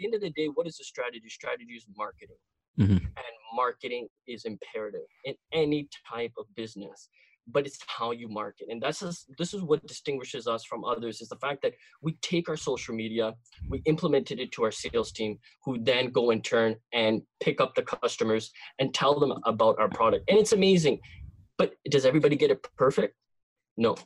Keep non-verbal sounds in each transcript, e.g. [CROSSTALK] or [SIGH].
the end of the day, what is the strategy? Strategy is marketing. Mm-hmm. And marketing is imperative in any type of business but it's how you market and that's just, this is what distinguishes us from others is the fact that we take our social media we implemented it to our sales team who then go in turn and pick up the customers and tell them about our product and it's amazing but does everybody get it perfect no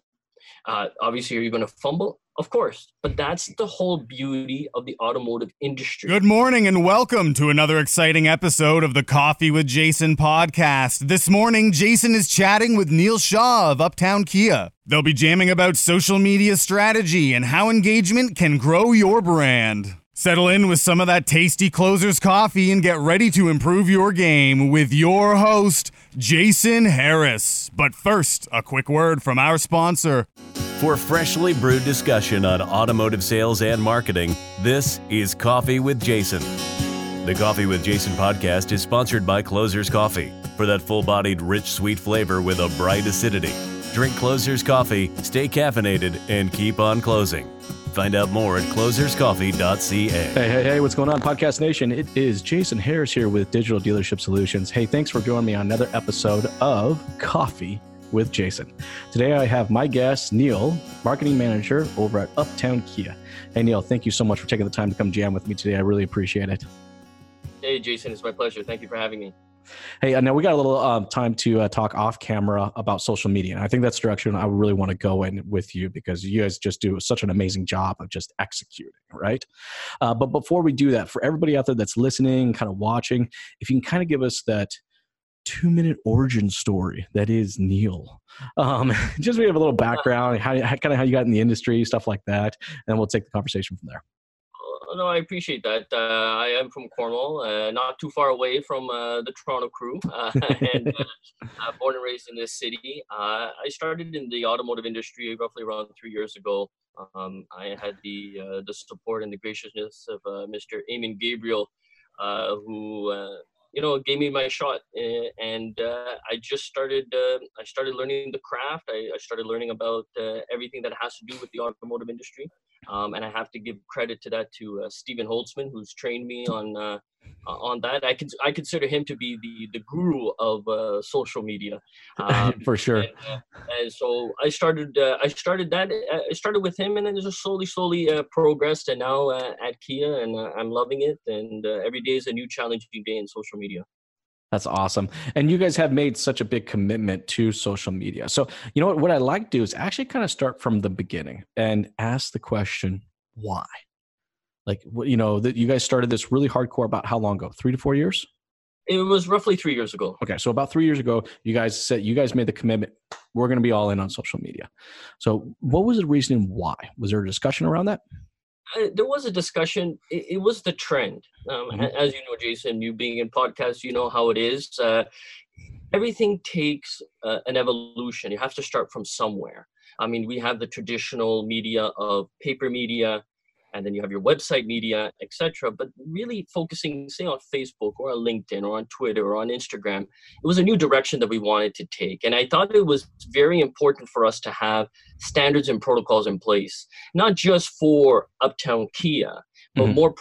uh, obviously, are you going to fumble? Of course, but that's the whole beauty of the automotive industry. Good morning and welcome to another exciting episode of the Coffee with Jason podcast. This morning, Jason is chatting with Neil Shaw of Uptown Kia. They'll be jamming about social media strategy and how engagement can grow your brand. Settle in with some of that tasty closer's coffee and get ready to improve your game with your host, Jason Harris. But first, a quick word from our sponsor. For freshly brewed discussion on automotive sales and marketing, this is Coffee with Jason. The Coffee with Jason podcast is sponsored by Closer's Coffee for that full bodied, rich, sweet flavor with a bright acidity. Drink Closer's Coffee, stay caffeinated, and keep on closing. Find out more at closerscoffee.ca. Hey, hey, hey, what's going on, Podcast Nation? It is Jason Harris here with Digital Dealership Solutions. Hey, thanks for joining me on another episode of Coffee with Jason. Today I have my guest, Neil, Marketing Manager over at Uptown Kia. Hey, Neil, thank you so much for taking the time to come jam with me today. I really appreciate it. Hey, Jason, it's my pleasure. Thank you for having me. Hey, now we got a little um, time to uh, talk off camera about social media. And I think that's direction I really want to go in with you because you guys just do such an amazing job of just executing, right? Uh, but before we do that, for everybody out there that's listening, kind of watching, if you can kind of give us that two minute origin story that is Neil. Um, [LAUGHS] just we have a little background, how, how kind of how you got in the industry, stuff like that, and we'll take the conversation from there no, I appreciate that. Uh, I am from Cornwall, uh, not too far away from uh, the Toronto crew, uh, [LAUGHS] and uh, born and raised in this city. Uh, I started in the automotive industry roughly around three years ago. Um, I had the the support and the graciousness of Mr. Eamon Gabriel, who you know gave me my shot, and I just started. I started learning the craft. I, I started learning about everything that has to do with the automotive industry. Um, and I have to give credit to that to uh, Stephen Holtzman, who's trained me on uh, on that. I can I consider him to be the the guru of uh, social media, um, [LAUGHS] for sure. And, uh, and, so I started uh, I started that uh, I started with him, and then just slowly slowly progressed, and now at Kia, and I'm loving it. And every day is a new challenging day in social media. That's awesome. And you guys have made such a big commitment to social media. So, you know what? What I like to do is actually kind of start from the beginning and ask the question, why? Like, you know, that you guys started this really hardcore about how long ago? Three to four years? It was roughly three years ago. Okay. So, about three years ago, you guys said, you guys made the commitment, we're going to be all in on social media. So, what was the reason why? Was there a discussion around that? Uh, there was a discussion. It, it was the trend. Um, mm-hmm. As you know, Jason, you being in podcasts, you know how it is. Uh, everything takes uh, an evolution. You have to start from somewhere. I mean, we have the traditional media of paper media, and then you have your website media, etc. But really focusing, say, on Facebook or on LinkedIn or on Twitter or on Instagram, it was a new direction that we wanted to take. And I thought it was very important for us to have standards and protocols in place, not just for Uptown Kia, but mm-hmm. more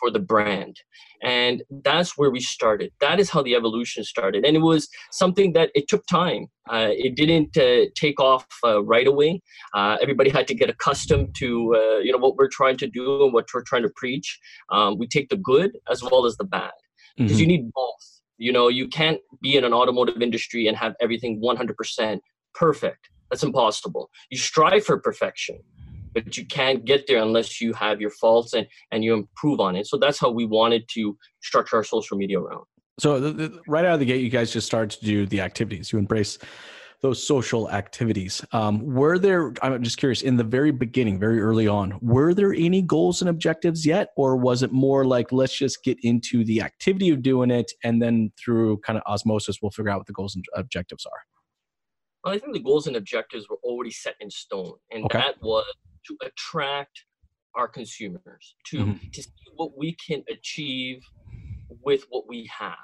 for the brand. And that's where we started. That is how the evolution started. And it was something that it took time. Uh, it didn't uh, take off uh, right away. Uh, everybody had to get accustomed to uh, you know what we're trying to do and what we're trying to preach. Um, we take the good as well as the bad. Because mm-hmm. you need both. You know you can't be in an automotive industry and have everything 100% perfect. That's impossible. You strive for perfection but you can't get there unless you have your faults and and you improve on it. So that's how we wanted to structure our social media around. So the, the, right out of the gate you guys just started to do the activities. You embrace those social activities. Um, were there i'm just curious in the very beginning very early on were there any goals and objectives yet? Or was it more like let's just get into the activity of doing it and then through kind of osmosis we'll figure out what the goals and objectives are? Well, I think the goals and objectives were already set in stone, and okay. that was to attract our consumers to mm-hmm. to see what we can achieve with what we have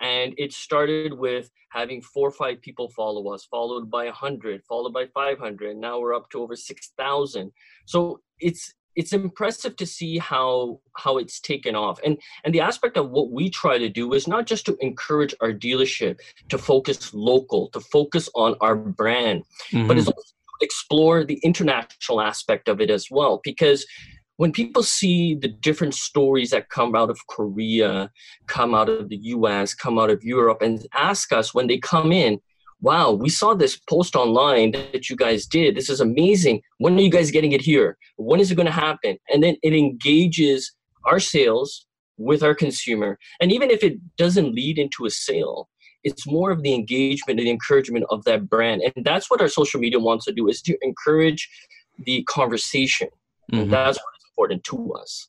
and it started with having four or five people follow us followed by 100 followed by 500 now we're up to over 6000 so it's it's impressive to see how how it's taken off and and the aspect of what we try to do is not just to encourage our dealership to focus local to focus on our brand mm-hmm. but it's also explore the international aspect of it as well because when people see the different stories that come out of Korea, come out of the US, come out of Europe, and ask us when they come in, wow, we saw this post online that you guys did. This is amazing. When are you guys getting it here? When is it going to happen? And then it engages our sales with our consumer. And even if it doesn't lead into a sale, it's more of the engagement and encouragement of that brand. And that's what our social media wants to do is to encourage the conversation. Mm-hmm. That's what's important to us.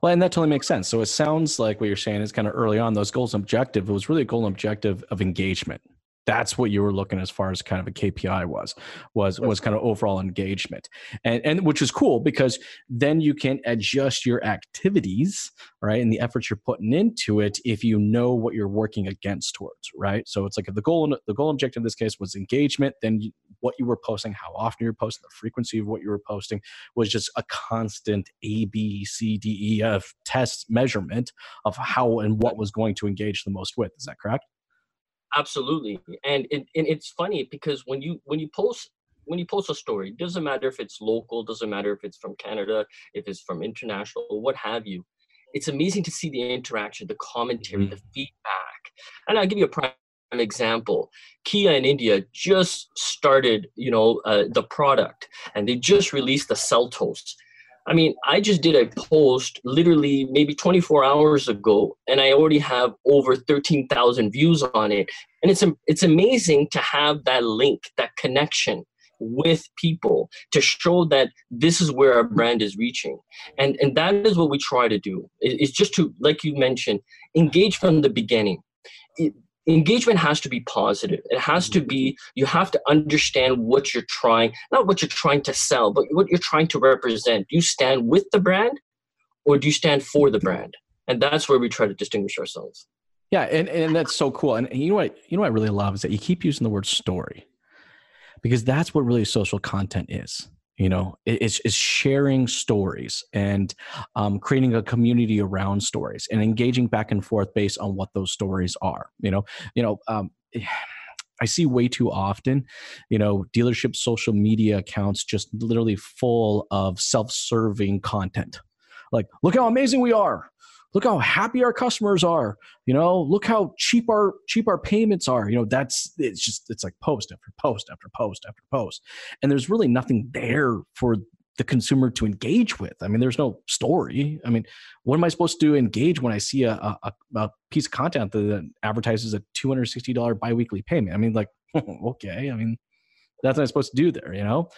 Well, and that totally makes sense. So it sounds like what you're saying is kind of early on, those goals and objective, it was really a goal and objective of engagement that's what you were looking as far as kind of a KPI was was was kind of overall engagement. And and which is cool because then you can adjust your activities right and the efforts you're putting into it if you know what you're working against towards right? So it's like if the goal the goal objective in this case was engagement then you, what you were posting how often you're posting the frequency of what you were posting was just a constant a b c d e f test measurement of how and what was going to engage the most with. Is that correct absolutely and it, and it's funny because when you when you post when you post a story doesn't matter if it's local doesn't matter if it's from canada if it's from international what have you. It's amazing to see the interaction the commentary mm-hmm. the feedback. And i'll give you a prime example. Kia in india just started you know uh, the product and they just released the seltos I mean, I just did a post literally maybe 24 hours ago, and I already have over 13,000 views on it. And it's it's amazing to have that link, that connection with people to show that this is where our brand is reaching, and and that is what we try to do. It's just to, like you mentioned, engage from the beginning. It, engagement has to be positive. It has to be you have to understand what you're trying not what you're trying to sell but what you're trying to represent. Do you stand with the brand or do you stand for the brand? And that's where we try to distinguish ourselves. Yeah and, and that's so cool. And you know what you know what i really love is that you keep using the word story because that's what really social content is you know it's, it's sharing stories and um, creating a community around stories and engaging back and forth based on what those stories are you know you know um, [SIGHS] I see way too often, you know, dealership social media accounts just literally full of self-serving content. Like, look how amazing we are. Look how happy our customers are. You know look how cheap our cheap our payments are. You know that's it's just it's like post after post after post after post. And there's really nothing there for the consumer to engage with. I mean there's no story. I mean what am i supposed to engage when i see a, a, a piece of content that advertises a $260 biweekly payment? I mean like [LAUGHS] okay i mean that's what I'm supposed to do there, you know?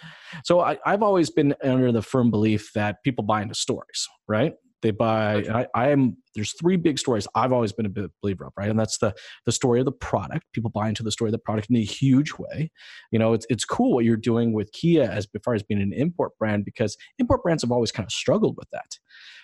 So I, have always been under the firm belief that people buy into stories, right? They buy. I, I am. There's three big stories I've always been a believer of, right? And that's the the story of the product. People buy into the story of the product in a huge way. You know, it's it's cool what you're doing with Kia as far as being an import brand because import brands have always kind of struggled with that.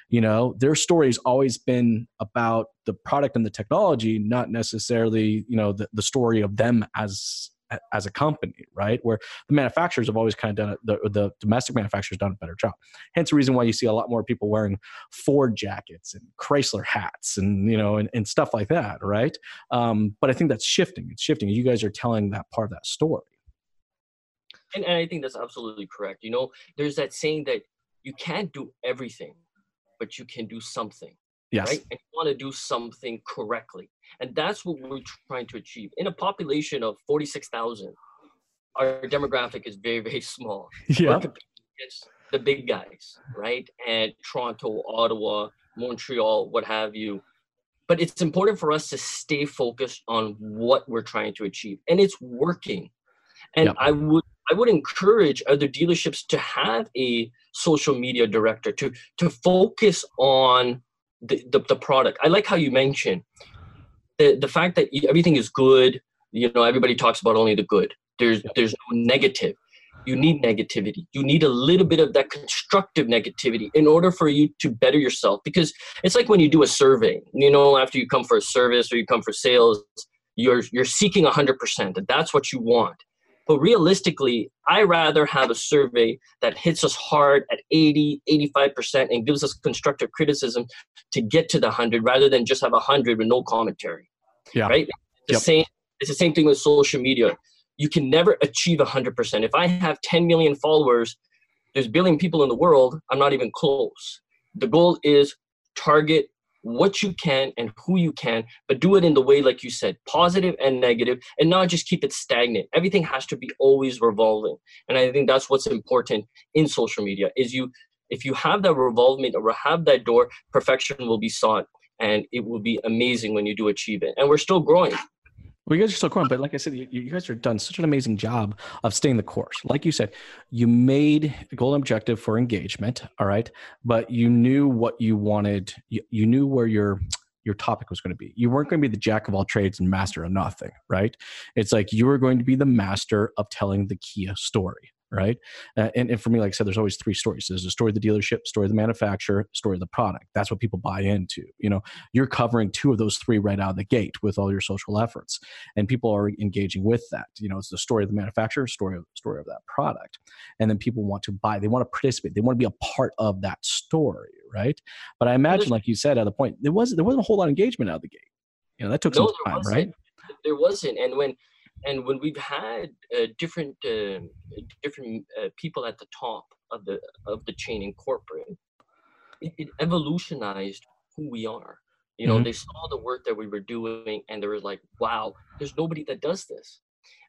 You know, their story's always been about the product and the technology, not necessarily you know the, the story of them as as a company, right? Where the manufacturers have always kind of done it, the, the domestic manufacturers done a better job. Hence the reason why you see a lot more people wearing Ford jackets and Chrysler hats and, you know, and, and stuff like that, right? Um, but I think that's shifting. It's shifting. You guys are telling that part of that story. And, and I think that's absolutely correct. You know, there's that saying that you can't do everything, but you can do something. Yes. Right? And you want to do something correctly. And that's what we're trying to achieve. In a population of 46,000, our demographic is very, very small. [LAUGHS] Yeah. The big guys, right? And Toronto, Ottawa, Montreal, what have you. But it's important for us to stay focused on what we're trying to achieve. And it's working. And I would I would encourage other dealerships to have a social media director to to focus on the, the, the product. I like how you mentioned the the fact that everything is good. You know, everybody talks about only the good. There's there's no negative. You need negativity. You need a little bit of that constructive negativity in order for you to better yourself. Because it's like when you do a survey. You know, after you come for a service or you come for sales, you're you're seeking hundred percent. That's what you want. But realistically, I rather have a survey that hits us hard at 80, 85% and gives us constructive criticism to get to the 100 rather than just have 100 with no commentary. Yeah. Right? The Yep. same it's the same thing with social media. You can never achieve 100%. If I have 10 million followers, there's a billion people in the world, I'm not even close. The goal is target what you can and who you can, but do it in the way, like you said, positive and negative, and not just keep it stagnant. Everything has to be always revolving. And I think that's what's important in social media is you if you have that revolvement or have that door, perfection will be sought and it will be amazing when you do achieve it. And we're still growing. Well, you guys are still growing, but like I said, you, you guys are done such an amazing job of staying the course. Like you said, you made a goal and objective for engagement, all right, but you knew what you wanted. You, you knew where your your topic was going to be. You weren't going to be the jack of all trades and master of nothing, right? It's like you were going to be the master of telling the Kia story, right? Uh, and, and for me, like I said, there's always three stories. There's a story of the dealership, story of the manufacturer, story of the product. That's what people buy into. You know, you're covering two of those three right out of the gate with all your social efforts, and people are engaging with that. You know, it's the story of the manufacturer, story of the story of that product, and then people want to buy. They want to participate. They want to be a part of that story, right? But I imagine, like you said, at the point there wasn't there wasn't a whole lot of engagement out of the gate. You know, that took No, some time, wasn't. right? There wasn't, and when and when we've had uh, different uh, different uh, people at the top of the of the chain in corporate, it, it evolutionized who we are. You know, Mhm. they saw the work that we were doing, and they were like, "Wow, there's nobody that does this."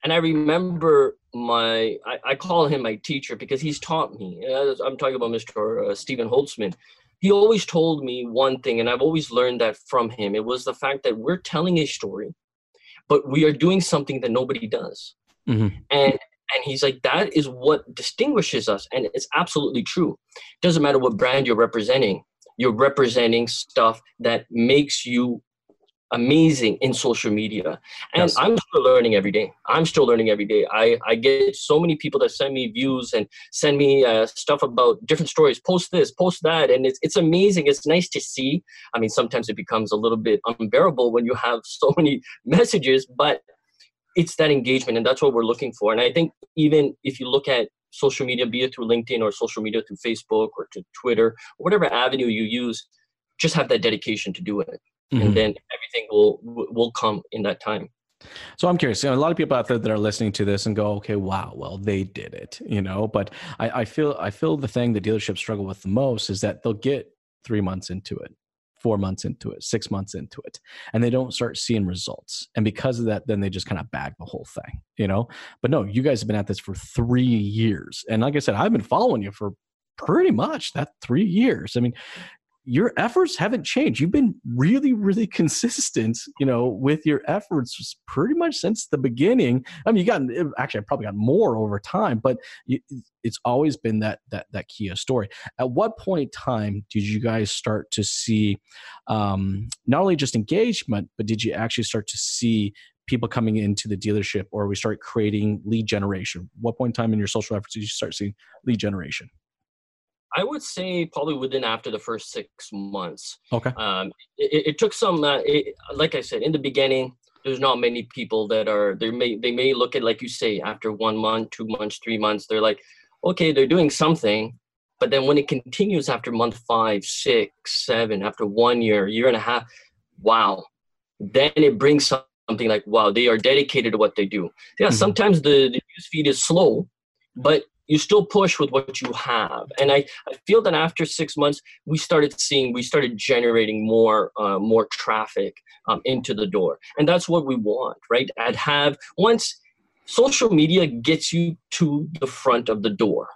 And I remember my I, I call him my teacher because he's taught me. I'm talking about Mr. Uh, Stephen Holtzman. He always told me one thing, and I've always learned that from him. It was the fact that we're telling a story, but we are doing something that nobody does. Mhm. And and he's like, that is what distinguishes us, and it's absolutely true. Doesn't matter what brand you're representing. You're representing stuff that makes you amazing in social media. And Yes. i'm still learning every day. I'm still learning every day. I i get so many people that send me views and send me uh, stuff about different stories. Post this post that. And it's, it's amazing. It's nice to see. I mean sometimes it becomes a little bit unbearable when you have so many [LAUGHS] messages but it's that engagement and that's what we're looking for. And i think even if you look at social media be it through linkedin or social media through facebook or to twitter or whatever avenue you use just have that dedication to do it Mhm. and then everything will will come in that time So I'm curious. You know, a lot of people out there that are listening to this and go, "Okay, wow, well, they did it," you know. But I, I feel, I feel the thing the dealerships struggle with the most is that they'll get three months into it, four months into it, six months into it, and they don't start seeing results. And because of that, then they just kind of bag the whole thing, you know. But no, you guys have been at this for three years, and like I said, I've been following you for pretty much that three years. I mean, your efforts haven't changed. You've been really, really consistent, you know, with your efforts pretty much since the beginning. I mean, you got actually, I probably got more over time, but it's always been that that that Kia story. At what point in time did you guys start to see um, not only just engagement, but did you actually start to see people coming into the dealership, or we start creating lead generation? What point in time in your social efforts did you start seeing lead generation? I would say probably within after the first six months. Okay. Um, it, it took some, uh, it, like I said, in the beginning, there's not many people that are, they may, they may look at, like you say, after one month, two months, three months, they're like, okay, they're doing something. But then when it continues after month five, six, seven, after one year, year and a half, wow, then it brings something like, wow, they are dedicated to what they do. Yeah, Mhm. sometimes the, the news feed is slow, but you still push with what you have. And i, I feel that after six months we started seeing we started generating more uh, more traffic um, into the door. And that's what we want right? I'd have once social media gets you to the front of the door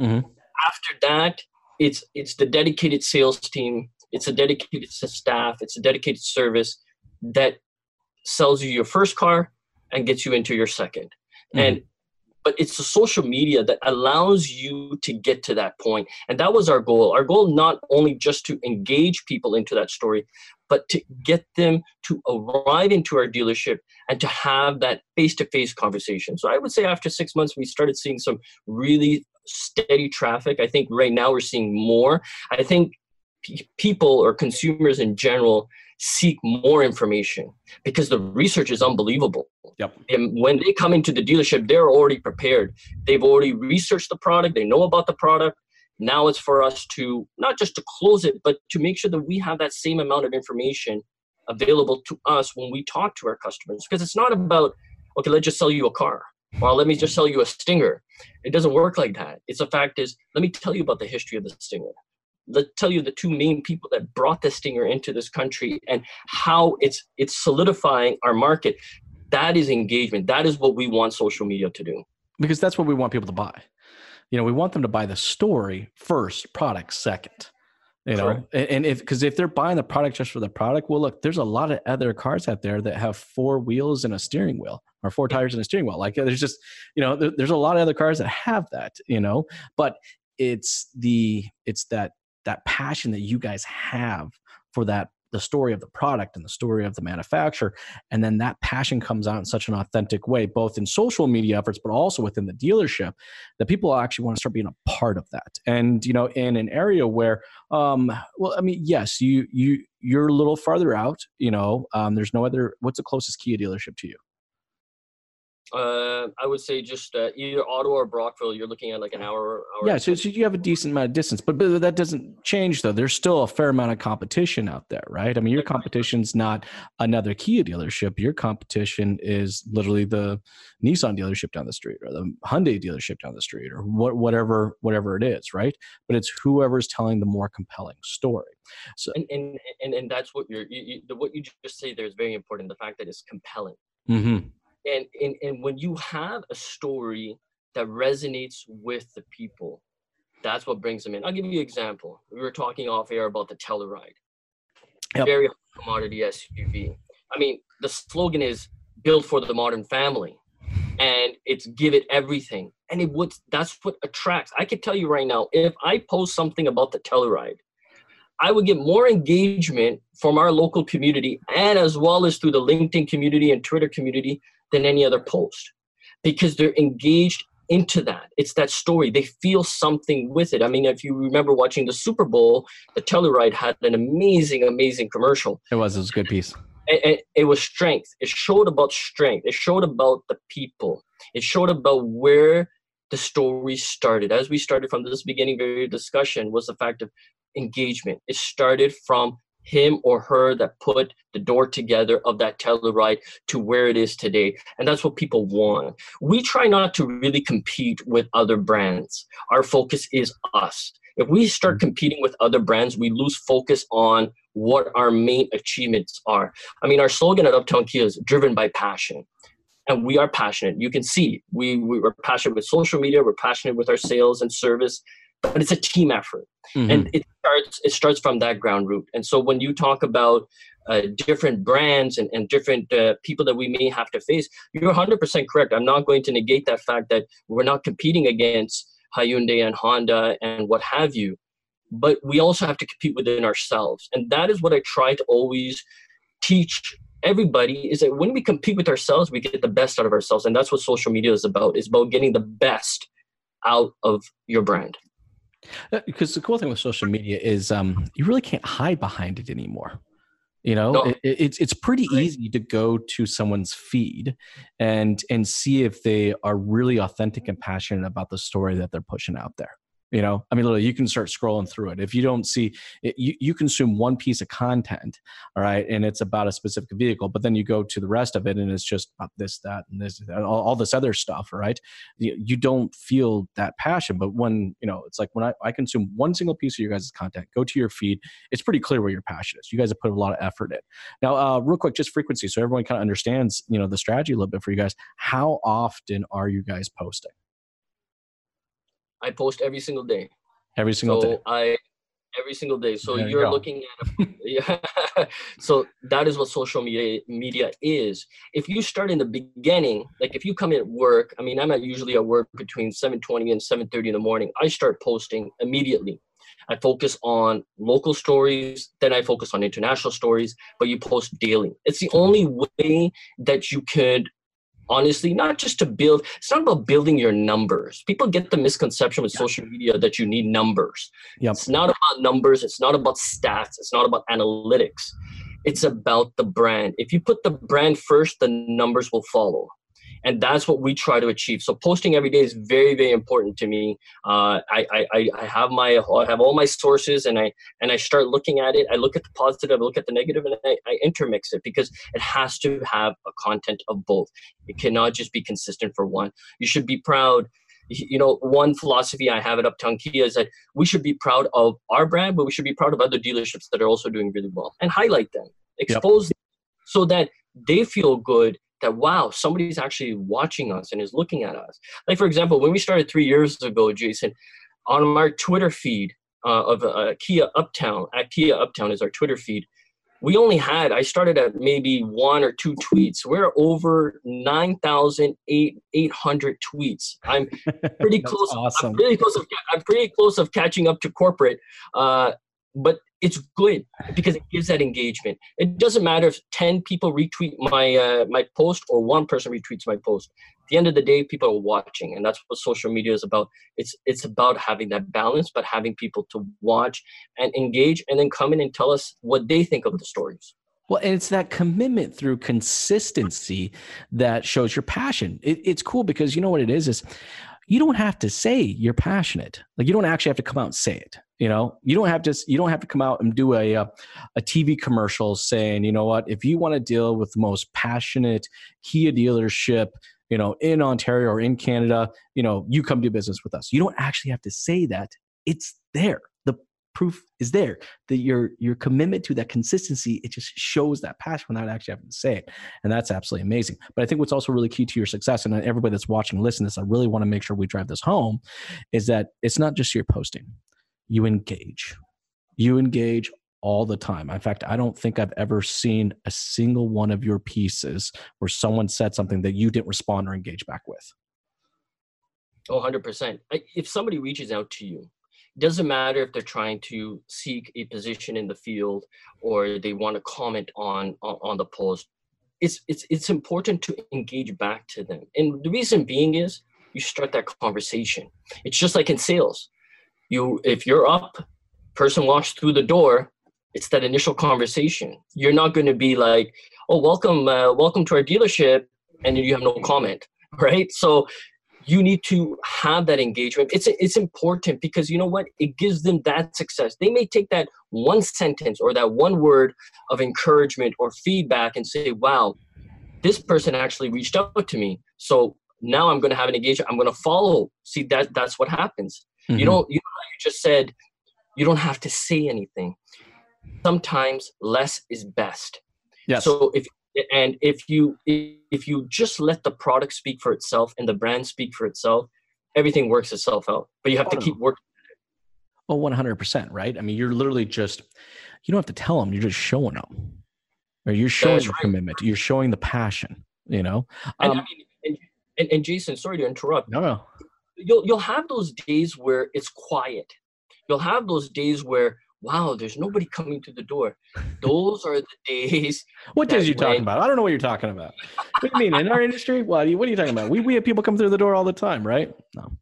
Mhm. after that it's it's the dedicated sales team it's a dedicated staff it's a dedicated service that sells you your first car and gets you into your 2nd and but it's the social media that allows you to get to that point. And that was our goal. Our goal not only just to engage people into that story but to get them to arrive into our dealership and to have that face-to-face conversation. So i would say after six months we started seeing some really steady traffic. I think right now we're seeing more. I think people or consumers in general seek more information because the research is unbelievable. Yep. And when they come into the dealership, they're already prepared. They've already researched the product, they know about the product. Now it's for us to not just to close it, but to make sure that we have that same amount of information available to us when we talk to our customers. Because it's not about, okay, let's just sell you a car. Or let me just sell you a stinger. It doesn't work like that. It's a fact is, let me tell you about the history of the stinger let tell you the two main people that brought the stinger into this country and how it's it's solidifying our market that is engagement. That is what we want social media to do. Because that's what we want people to buy. You know we want them to buy the story first product second you know? Correct. and if because if they're buying the product just for the product well look there's a lot of other cars out there that have four wheels and a steering wheel or four tires and a steering wheel. Like there's just you know there, there's a lot of other cars that have that you know? But it's the it's that that passion that you guys have for that the story of the product and the story of the manufacturer and then that passion comes out in such an authentic way both in social media efforts but also within the dealership that people actually want to start being a part of that. And you know in an area where um well i mean yes you you you're a little farther out you know um there's no other what's the closest kia dealership to you uh, I would say just uh, either Ottawa or Brockville. You're looking at like an hour. hour yeah, so, so, you have a decent amount of distance, but, but that doesn't change though. There's still a fair amount of competition out there, right? I mean, your competition's not another Kia dealership. Your competition is literally the Nissan dealership down the street or the Hyundai dealership down the street or what, whatever whatever it is, right? But it's whoever's telling the more compelling story. So and and and, and that's what you're you, you, the, what you just say there is very important. The fact that it's compelling. Mm-hmm and, and and when you have a story that resonates with the people that's what brings them in. I'll give you an example. We were talking off air about the telluride. Yep. very commodity suv i mean the slogan is built for the modern family and it's give it everything. And it would that's what attracts i could tell you right now if i post something about the telluride I would get more engagement from our local community and as well as through the LinkedIn community and Twitter community than any other post because they're engaged into that. It's that story. They feel something with it. I mean, if you remember watching the Super Bowl, the Telluride had an amazing, amazing commercial. It was. It was a good piece. It, it, it was strength. It showed about strength. It showed about the people. It showed about where the story started. As we started from this beginning very discussion was the fact of engagement. It started from him or her that put the door together of that Telluride to where it is today. And that's what people want. We try not to really compete with other brands. Our focus is us. If we start mm-hmm. competing with other brands, we lose focus on what our main achievements are. I mean, our slogan at Uptown Kia is driven by passion. And we are passionate. You can see we, we we're passionate with social media, we're passionate with our sales and service, but it's a team effort. Mm-hmm. and it starts it starts from that ground root. And so when you talk about uh, different brands and, and different uh, people that we may have to face you're 100% correct. I'm not going to negate that fact that we're not competing against hyundai and honda and what have you but we also have to compete within ourselves. And that is what i try to always teach everybody is that when we compete with ourselves we get the best out of ourselves. And that's what social media is about. Is about getting the best out of your brand because uh, the cool thing with social media is um, you really can't hide behind it anymore. You know, no. it, it's it's pretty easy to go to someone's feed and and see if they are really authentic and passionate about the story that they're pushing out there you know i mean literally you can start scrolling through it. If you don't see it, you, you consume one piece of content all right and it's about a specific vehicle but then you go to the rest of it and it's just about this that and this all, all this other stuff right? You, you, don't feel that passion but when you know it's like when I, I consume one single piece of your guys' content go to your feed it's pretty clear where your passion is. You guys have put a lot of effort in. Now uh, real quick just frequency so everyone kind of understands you know the strategy a little bit for you guys. How often are you guys posting I post every single day. Every single so day. I every single day. So there you're you looking at a, [LAUGHS] yeah. so that is what social media media is. If you start in the beginning, like if you come in at work, I mean I'm at usually at work between 7:20 and 7:30 in the morning. I start posting immediately. I focus on local stories, then I focus on international stories, but you post daily. It's the only way that you could honestly not just to build it's not about building your numbers. People get the misconception with social media that you need numbers. Yep. it's not about numbers it's not about stats it's not about analytics. It's about the brand. If you put the brand first the numbers will follow and that's what we try to achieve. So posting every day is very, very important to me. Uh, I, I, I have my, I have all my sources, and I and I start looking at it. I look at the positive, I look at the negative, and I, I intermix it because it has to have a content of both. It cannot just be consistent for one. You should be proud you know, one philosophy I have at Uptown Kia is that we should be proud of our brand, but we should be proud of other dealerships that are also doing really well and highlight them, expose yep. them so that they feel good that wow somebody's actually watching us and is looking at us. Like for example when we started three years ago jason on our twitter feed uh, of uh, kia uptown at kia uptown is our twitter feed we only had i started at maybe one or two tweets. We're over 9800 tweets. I'm [LAUGHS] pretty close awesome. i'm pretty close of, i'm pretty close of catching up to corporate uh, but it's good because it gives that engagement. It doesn't matter if 10 people retweet my uh, my post or one person retweets my post. At the end of the day, people are watching, and that's what social media is about. It's it's about having that balance, but having people to watch and engage, and then come in and tell us what they think of the stories. Well, and it's that commitment through consistency that shows your passion. It, it's cool because you know what it is is you don't have to say you're passionate. Like you don't actually have to come out and say it. You know, you don't have to. You don't have to come out and do a uh, a, a TV commercial saying, you know what, if you want to deal with the most passionate Kia dealership, you know, in Ontario or in Canada, you know, you come do business with us. You don't actually have to say that. It's there proof is there that your your commitment to that consistency it just shows that passion without actually having to say it and that's absolutely amazing but i think what's also really key to your success and uh, everybody that's watching to this i really want to make sure we drive this home is that it's not just your posting you engage you engage all the time. In fact, I don't think I've ever seen a single one of your pieces where someone said something that you didn't respond or engage back with. Oh, 100%. If somebody reaches out to you doesn't matter if they're trying to seek a position in the field or they want to comment on, on, on the post it's it's it's important to engage back to them. And the reason being is you start that conversation. It's just like in sales. You if you're up person walks through the door it's that initial conversation. You're not going to be like oh welcome uh, welcome to our dealership and you have no comment [LAUGHS] right? So you need to have that engagement. It's it's important because you know what? It gives them that success. They may take that one sentence or that one word of encouragement or feedback and say wow this person actually reached out to me. So now i'm going to have an engagement. I'm going to follow. See that that's what happens. Mm-hmm. you don't you, know, you just said you don't have to say anything. Sometimes less is best. Yes. so if and if you if you just let the product speak for itself and the brand speak for itself everything works itself out but you have oh, to keep working. Well 100% right? I mean you're literally just you don't have to tell them you're just showing them or you're showing the right. commitment you're showing the passion you know? Um, and, I mean, and, and, and jason sorry to interrupt. No no. You'll you'll have those days where it's quiet. You'll have those days where wow, there's nobody [LAUGHS] coming to the door. Those are the days. [LAUGHS] what days are you when... talking about? I don't know what you're talking about. What do you mean in our industry? [LAUGHS] What are you, what are you talking about? We we have people come through the door all the time, right? No.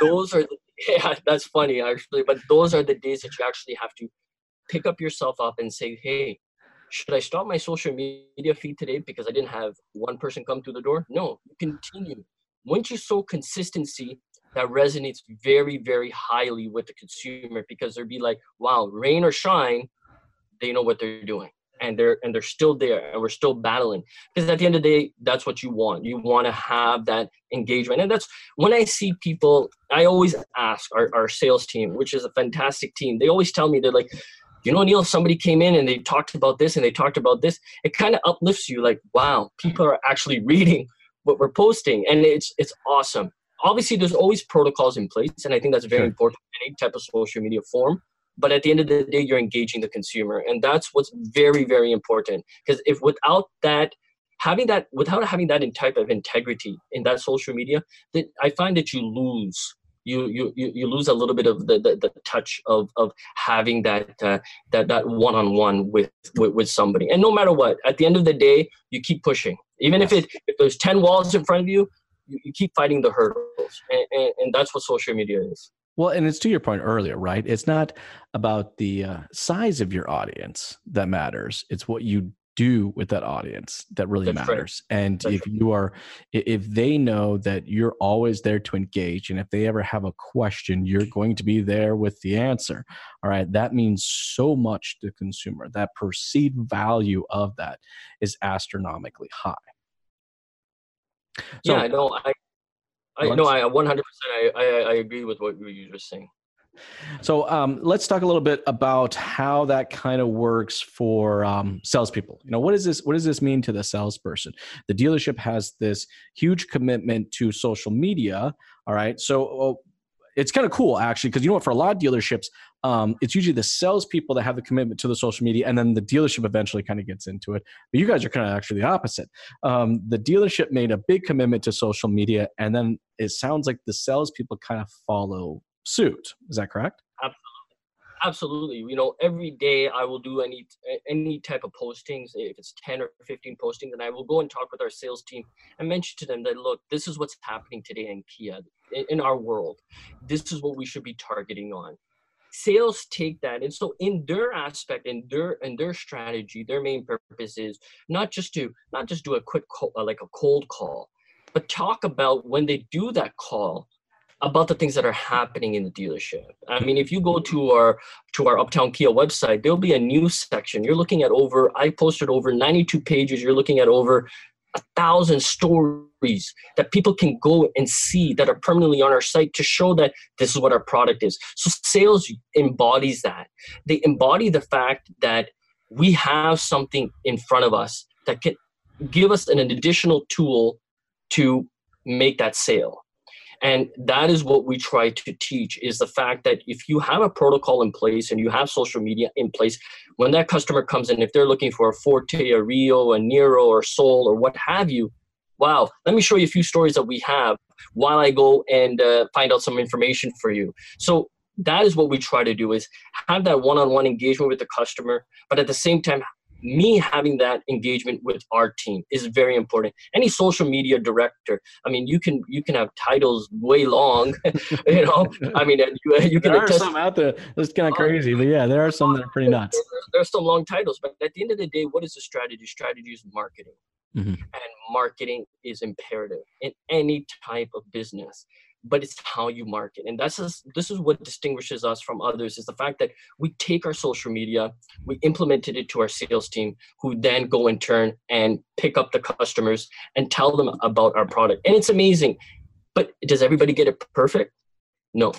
those are the, yeah, that's funny actually, but those are the days that you actually have to pick up yourself up and say, hey. Should I stop my social media feed today because I didn't have one person come through the door? No, continue. Once you show consistency that resonates very very highly with the consumer because they'd be like wow rain or shine they know what they're doing and they're and they're still there and we're still battling. Because at the end of the day that's what you want. You want to have that engagement. And that's when i see people i always ask our, our sales team which is a fantastic team they always tell me they're like you know neil somebody came in and they talked about this and they talked about this. It kind of uplifts you like wow people are actually [LAUGHS] reading what we're posting. And it's it's awesome obviously there's always protocols in place and i think that's very sure. important in any type of social media form but at the end of the day you're engaging the consumer and that's what's very very important because if without that having that without having that in type of integrity in that social media that i find that you lose you you you lose a little bit of the, the, the touch of of having that uh, that that one-on-one with, with with somebody and no matter what at the end of the day you keep pushing Even yes. if it if there's ten walls in front of you, you, you keep fighting the hurdles, and, and, and that's what social media is. Well, and it's to your point earlier, right? It's not about the uh, size of your audience that matters. It's what you do with that audience that really That's matters. Right. And That's if right. you are, if they know that you're always there to engage, and if they ever have a question, you're going to be there with the answer. All right. That means so much to consumer. That perceived value of that is astronomically high. So, yeah, no, I, I no, I 100% I, I, I agree with what you were just saying. So um, let's talk a little bit about how that kind of works for um, salespeople. You know, what is this what does this mean to the salesperson? The dealership has this huge commitment to social media. All right, so oh, it's kind of cool actually because you know what? For a lot of dealerships, um, it's usually the salespeople that have the commitment to the social media, and then the dealership eventually kind of gets into it. But you guys are kind of actually the opposite. Um, the dealership made a big commitment to social media, and then it sounds like the salespeople kind of follow suit. Is that correct? Absolutely. Absolutely. You know, every day I will do any any type of postings. If it's 10 or 15 postings, and I will go and talk with our sales team and mention to them that look, this is what's happening today in Kia, in, in our world. This is what we should be targeting on sales take that and so in their aspect in their in their strategy their main purpose is not just to not just do a quick call, uh, like a cold call but talk about when they do that call about the things that are happening in the dealership. I mean, if you go to our to our Uptown Kia website, there'll be a news section. You're looking at over I posted over 92 pages. You're looking at over a thousand stories that people can go and see that are permanently on our site to show that this is what our product is. So sales embodies that. They embody the fact that we have something in front of us that can give us an additional tool to make that sale and that is what we try to teach is the fact that if you have a protocol in place and you have social media in place when that customer comes in if they're looking for a forte a rio a Niro or soul or what have you wow let me show you a few stories that we have while i go and uh, find out some information for you. So that is what we try to do is have that one-on-one engagement with the customer but at the same time me having that engagement with our team is very important. Any social media director i mean you can you can have titles way long [LAUGHS] you know? I mean you, you can there are some out there that's kind of crazy but yeah there are some that are pretty nuts. there are some long titles but at the end of the day what is the strategy? Strategy is marketing. Mm-hmm. and marketing is imperative in any type of business but it's how you market and that's just, this is what distinguishes us from others is the fact that we take our social media we implemented it to our sales team who then go in turn and pick up the customers and tell them about our product. And it's amazing but does everybody get it perfect? No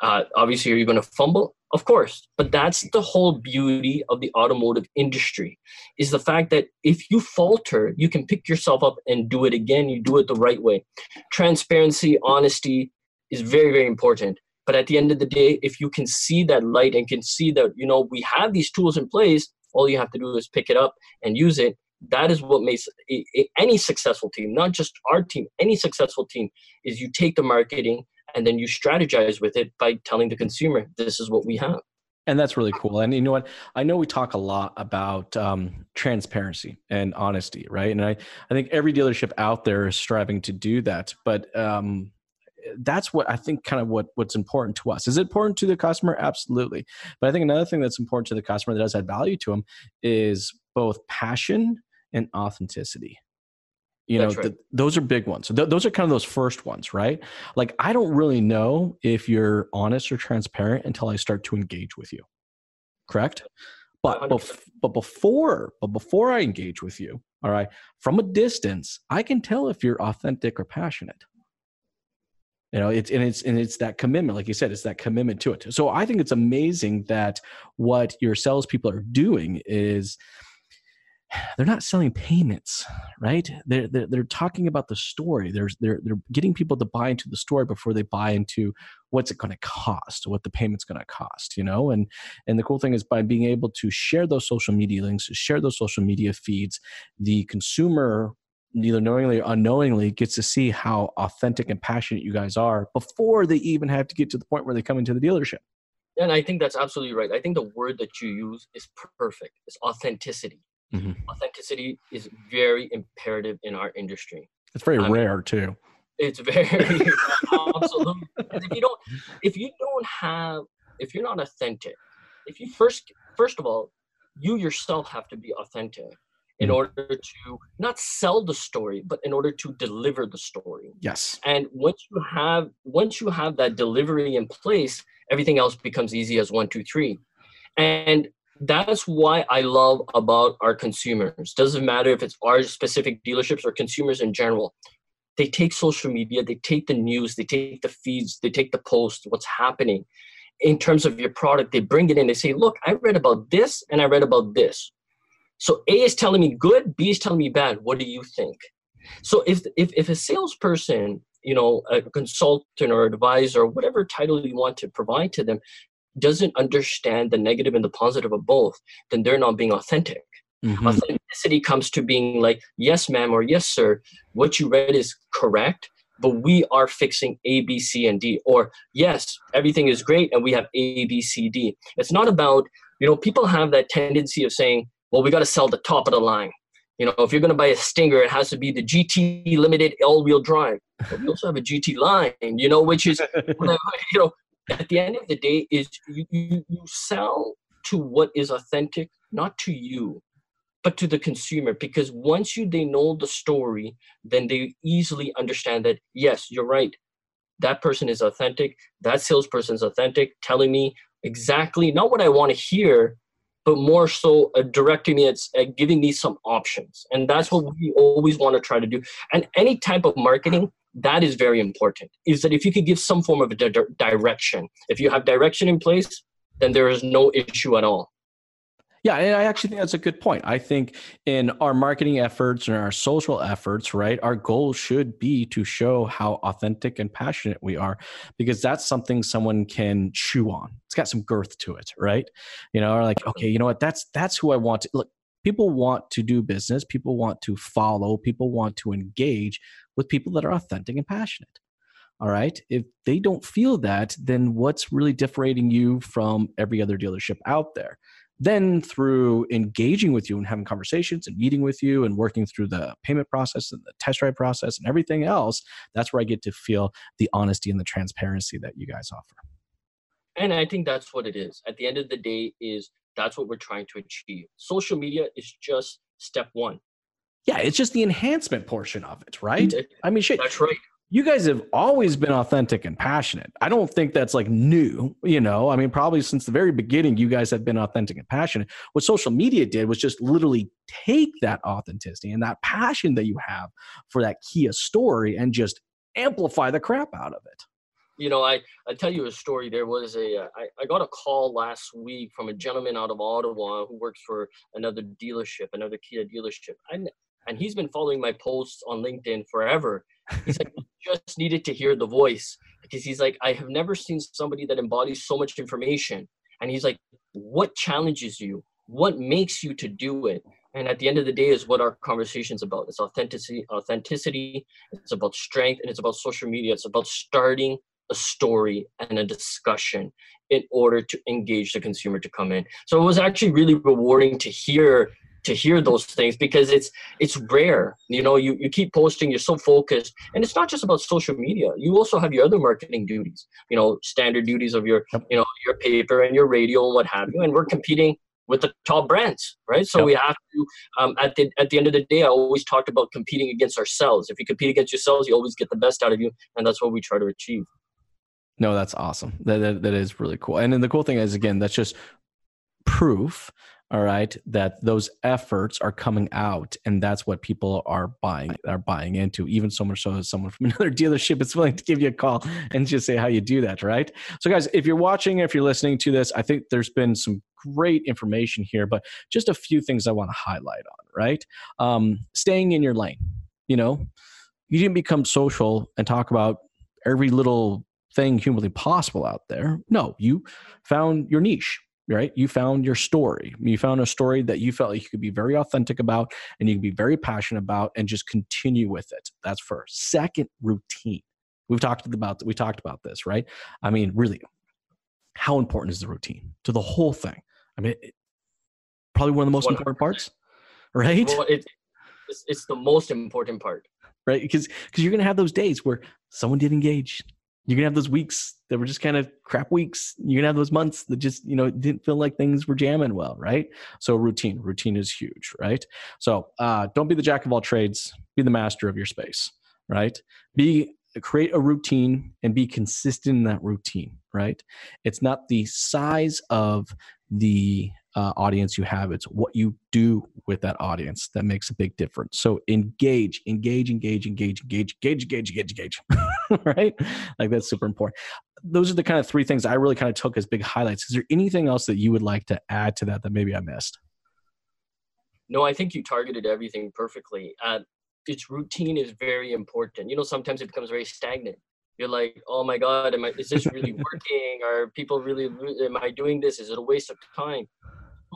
uh, obviously are you going to fumble of course, but that's the whole beauty of the automotive industry is the fact that if you falter, you can pick yourself up and do it again. You do it the right way. Transparency, honesty is very, very important. But at the end of the day, if you can see that light and can see that, you know, we have these tools in place, all you have to do is pick it up and use it. That is what makes any successful team, not just our team, any successful team, is you take the marketing and then you strategize with it by telling the consumer this is what we have. And that's really cool. And you know what? I know we talk a lot about um, transparency and honesty right? And I, I think every dealership out there is striving to do that. But um, that's what i think kind of what what's important to us. Is it important to the customer? Absolutely. But i think another thing that's important to the customer that does add value to them is both passion and authenticity you know right. the, those are big ones. Th- those are kind of those first ones right? Like i don't really know if you're honest or transparent until i start to engage with you correct? But bef- but before but before i engage with you all right from a distance i can tell if you're authentic or passionate. You know it's and it's and it's that commitment like you said it's that commitment to it. So i think it's amazing that what your salespeople are doing is they're not selling payments, right? They're, they're, they're talking about the story. They're, they're, they're getting people to buy into the story before they buy into what's it going to cost, what the payment's going to cost, you know? And, and the cool thing is by being able to share those social media links, share those social media feeds, the consumer either knowingly or unknowingly gets to see how authentic and passionate you guys are before they even have to get to the point where they come into the dealership. And I think that's absolutely right. I think the word that you use is perfect. It's authenticity mm-hmm. authenticity is very imperative in our industry. It's very I rare mean, too. It's very absolutely. if you don't, if you don't have, if you're not authentic, if you first, first of all, you yourself have to be authentic in mm. order to not sell the story but in order to deliver the story yes and once you have once you have that delivery in place everything else becomes easy as one two three and that's why i love about our consumers doesn't matter if it's our specific dealerships or consumers in general they take social media they take the news they take the feeds they take the posts what's happening in terms of your product they bring it in they say look i read about this and i read about this so A is telling me good, B is telling me bad. What do you think? So if if if a salesperson, you know, a consultant or advisor whatever title you want to provide to them, doesn't understand the negative and the positive of both, then they're not being authentic. Mm-hmm. Authenticity comes to being like, yes, ma'am, or yes, sir, what you read is correct, but we are fixing A, B, C, and D. Or yes, everything is great and we have A, B, C, D. It's not about, you know, people have that tendency of saying, well, we got to sell the top of the line. You know, if you're going to buy a Stinger, it has to be the GT limited all-wheel drive. But we also have a GT line, you know, which is, [LAUGHS] you know, at the end of the day, is you, you, you sell to what is authentic, not to you, but to the consumer. Because once you they know the story, then they easily understand that yes, you're right. That person is authentic. That salesperson is authentic, telling me exactly not what I want to hear, but more so uh, directing me at uh, giving me some options and that's what we always want to try to do and any type of marketing that is very important is that if you could give some form of a di- direction if you have direction in place then there is no issue at all yeah, and I actually think that's a good point. I think in our marketing efforts and our social efforts, right, our goal should be to show how authentic and passionate we are because that's something someone can chew on. It's got some girth to it, right? You know, like, okay, you know what, that's that's who I want to look. People want to do business, people want to follow, people want to engage with people that are authentic and passionate. All right. If they don't feel that, then what's really differentiating you from every other dealership out there? then through engaging with you and having conversations and meeting with you and working through the payment process and the test drive process and everything else that's where i get to feel the honesty and the transparency that you guys offer and i think that's what it is at the end of the day is that's what we're trying to achieve social media is just step one yeah it's just the enhancement portion of it right i mean shit that's right you guys have always been authentic and passionate. I don't think that's like new, you know. I mean, probably since the very beginning, you guys have been authentic and passionate. What social media did was just literally take that authenticity and that passion that you have for that Kia story and just amplify the crap out of it. You know, I I tell you a story. There was a uh, I, I got a call last week from a gentleman out of Ottawa who works for another dealership, another Kia dealership. and and he's been following my posts on LinkedIn forever He's like, [LAUGHS] just needed to hear the voice because he's like, I have never seen somebody that embodies so much information. And he's like, what challenges you? What makes you to do it? And at the end of the day, is what our conversation's about. It's authenticity, authenticity. It's about strength, and it's about social media. It's about starting a story and a discussion in order to engage the consumer to come in. So it was actually really rewarding to hear to hear those things because it's it's rare you know you, you keep posting you're so focused. And it's not just about social media. You also have your other marketing duties you know standard duties of your you know your paper and your radio and what have you. And we're competing with the top brands right? So yep. we have to um, at the at the end of the day i always talked about competing against ourselves. If you compete against yourselves you always get the best out of you and that's what we try to achieve. No that's awesome. That, that, that is really cool. And then the cool thing is again that's just proof all right that those efforts are coming out and that's what people are buying are buying into even so much so as someone from [LAUGHS] another dealership is willing to give you a call and just say how you do that right? So guys if you're watching if you're listening to this i think there's been some great information here but just a few things i want to highlight on right? Um, staying in your lane you know? You didn't become social and talk about every little thing humanly possible out there. No you found your niche right? You found your story. You found a story that you felt like you could be very authentic about and you can be very passionate about and just continue with it. That's first. Second, routine. We've talked about we talked about this, right? I mean, really, how important is the routine to the whole thing? I mean, it, probably one of the most 100%. important parts. right? Well, it, it's, it's the most important part. Right? Because because you're gonna have those days where someone did engage. You're gonna have those weeks that were just kind of crap weeks. You're gonna have those months that just you know didn't feel like things were jamming well, right? So routine, routine is huge, right? So uh, don't be the jack of all trades. Be the master of your space, right? Be create a routine and be consistent in that routine, right? It's not the size of the uh, audience you have, it's what you do with that audience that makes a big difference. So engage, engage, engage, engage, engage, engage, engage, engage, engage, [LAUGHS] right? Like that's super important. Those are the kind of three things I really kind of took as big highlights. Is there anything else that you would like to add to that that maybe I missed? No, I think you targeted everything perfectly. Uh, its routine is very important. You know, sometimes it becomes very stagnant. You're like, oh my God, am I, is this really [LAUGHS] working? Are people really, am I doing this? Is it a waste of time?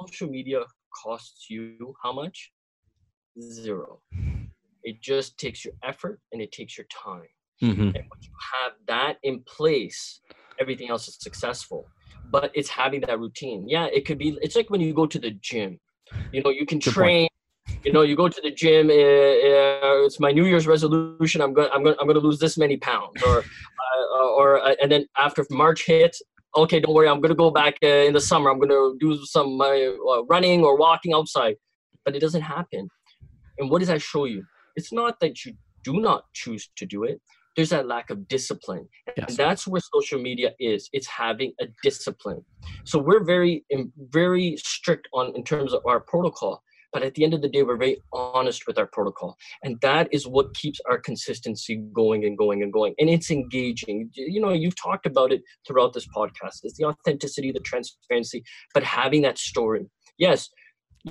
Social media costs you how much? Zero. It just takes your effort and it takes your time. Mm-hmm. And once you have that in place, everything else is successful. But it's having that routine. Yeah, it could be, it's like when you go to the gym. You know, you can Good train point you know, you go to the gym. Uh, uh, it's my New Year's resolution. I'm going. I'm going. I'm going to lose this many pounds, or, [LAUGHS] uh, or uh, and then after March hits, okay, don't worry. I'm going to go back uh, in the summer. I'm going to do some uh, running or walking outside, but it doesn't happen. And what does that show you? It's not that you do not choose to do it. There's that lack of discipline, yes. and that's where social media is. It's having a discipline. So we're very, very strict on in terms of our protocol but at the end of the day, we're very honest with our protocol. And that is what keeps our consistency going and going and going. And it's engaging. You know, you've talked about it throughout this podcast. It's the authenticity, the transparency, but having that story. Yes,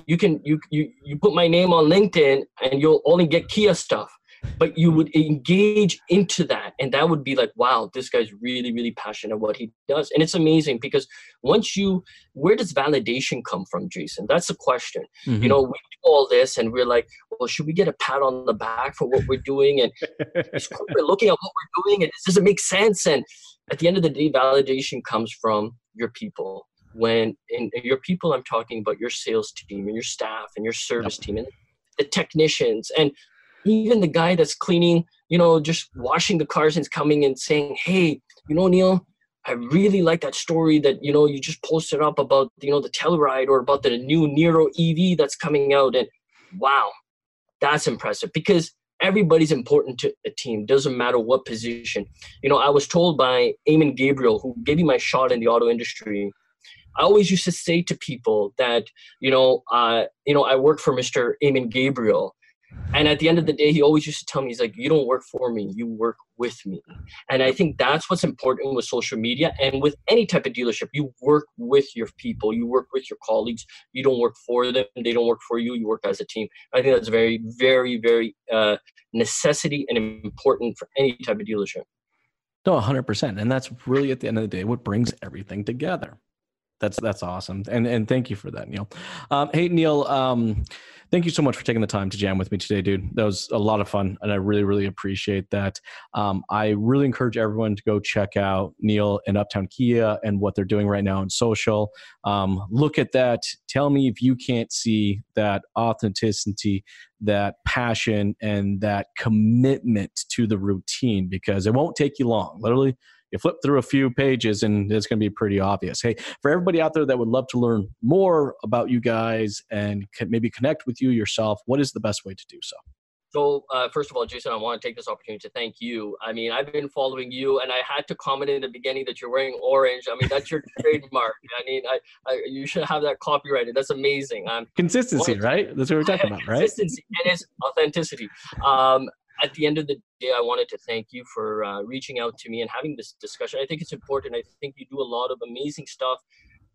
you can you you you put my name on LinkedIn and you'll only get Kia stuff but you would engage into that and that would be like wow this guy's really really passionate what he does. And it's amazing because once you where does validation come from jason? That's the question. Mm-hmm. you know we do all this and we're like well should we get a pat on the back for what we're doing? And we're [LAUGHS] looking at what we're doing and does it make sense. And at the end of the day validation comes from your people. When in your people i'm talking about your sales team and your staff and your service yep. team and the technicians and even the guy that's cleaning, you know, just washing the cars and coming and saying, hey, you know, Neil, I really like that story that, you know, you just posted up about, you know, the Telluride or about the new Niro EV that's coming out. And wow, that's impressive because everybody's important to a team doesn't matter what position you know i was told by Eamon gabriel who gave me my shot in the auto industry i always used to say to people that you know uh, you know i work for mr Eamon gabriel and at the end of the day, he always used to tell me, he's like, you don't work for me, you work with me. And I think that's what's important with social media and with any type of dealership. You work with your people, you work with your colleagues. You don't work for them, they don't work for you, you work as a team. I think that's very, very, very uh, necessity and important for any type of dealership. No, 100%. And that's really at the end of the day what brings everything together. That's that's awesome, and and thank you for that, Neil. Um, hey, Neil. Um, thank you so much for taking the time to jam with me today, dude. That was a lot of fun, and I really, really appreciate that. Um, I really encourage everyone to go check out Neil and Uptown Kia and what they're doing right now on social. Um, look at that. Tell me if you can't see that authenticity, that passion, and that commitment to the routine because it won't take you long. Literally you flip through a few pages and it's going to be pretty obvious. Hey, for everybody out there that would love to learn more about you guys and maybe connect with you yourself, what is the best way to do so? So, uh, first of all, Jason, I want to take this opportunity to thank you. I mean, I've been following you, and I had to comment in the beginning that you're wearing orange. I mean, that's your [LAUGHS] trademark. I mean, I, I, you should have that copyrighted. That's amazing. Um, consistency, right? That's what we're talking about, right? Consistency. And It is authenticity. Um, at the end of the day, I wanted to thank you for uh, reaching out to me and having this discussion. I think it's important. I think you do a lot of amazing stuff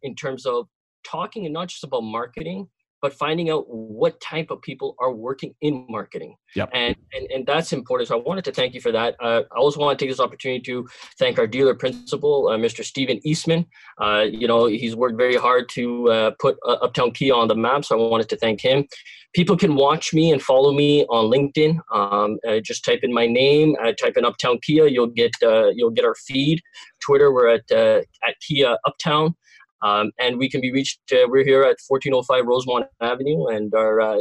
in terms of talking and not just about marketing, but finding out what type of people are working in marketing. Yep. And, and and that's important. So I wanted to thank you for that. Uh, I also want to take this opportunity to thank our dealer principal, uh, Mr. Stephen Eastman. Uh, you know, he's worked very hard to uh, put uh, Uptown Kia on the map. So I wanted to thank him. People can watch me and follow me on LinkedIn. Um, uh, just type in my name. type in Uptown Kia. You'll get you'll get our feed. Twitter, we're at at Kia Uptown. Um, and we can be reached. Uh, we're here at 1405 Rosemont Avenue, and our, uh,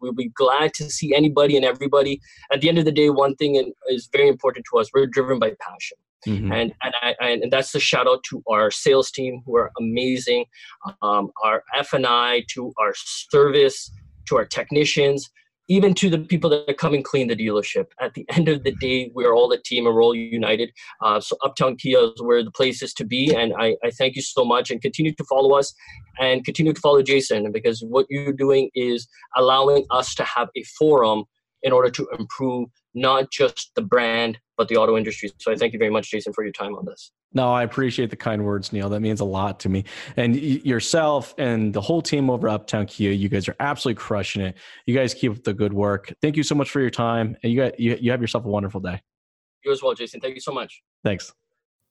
we'll be glad to see anybody and everybody. At the end of the day, one thing is very important to us: we're driven by passion. Mm-hmm. And and, I, and that's a shout out to our sales team who are amazing, um, our F and I, to our service, to our technicians, even to the people that come and clean the dealership. At the end of the day, we're all a team and we're all united. Uh, so Uptown Kia is where the place is to be, and I, I thank you so much. And continue to follow us, and continue to follow Jason because what you're doing is allowing us to have a forum in order to improve not just the brand but the auto industry. So I thank you very much, Jason, for your time on this. No, I appreciate the kind words, Neil. That means a lot to me. And yourself and the whole team over Uptown Kia, you guys are absolutely crushing it. You guys keep up the good work. Thank you so much for your time, and you got you, you have yourself a wonderful day. You as well, Jason. Thank you so much. Thanks.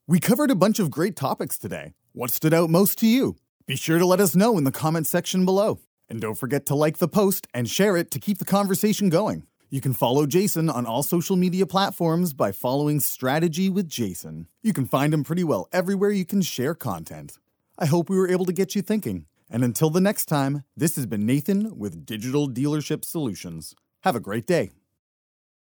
We covered a bunch of great topics today. What stood out most to you? Be sure to let us know in the comment section below. And don't forget to like the post and share it to keep the conversation going. You can follow Jason on all social media platforms by following Strategy with Jason. You can find him pretty well everywhere you can share content. I hope we were able to get you thinking. And until the next time, this has been Nathan with Digital Dealership Solutions. Have a great day.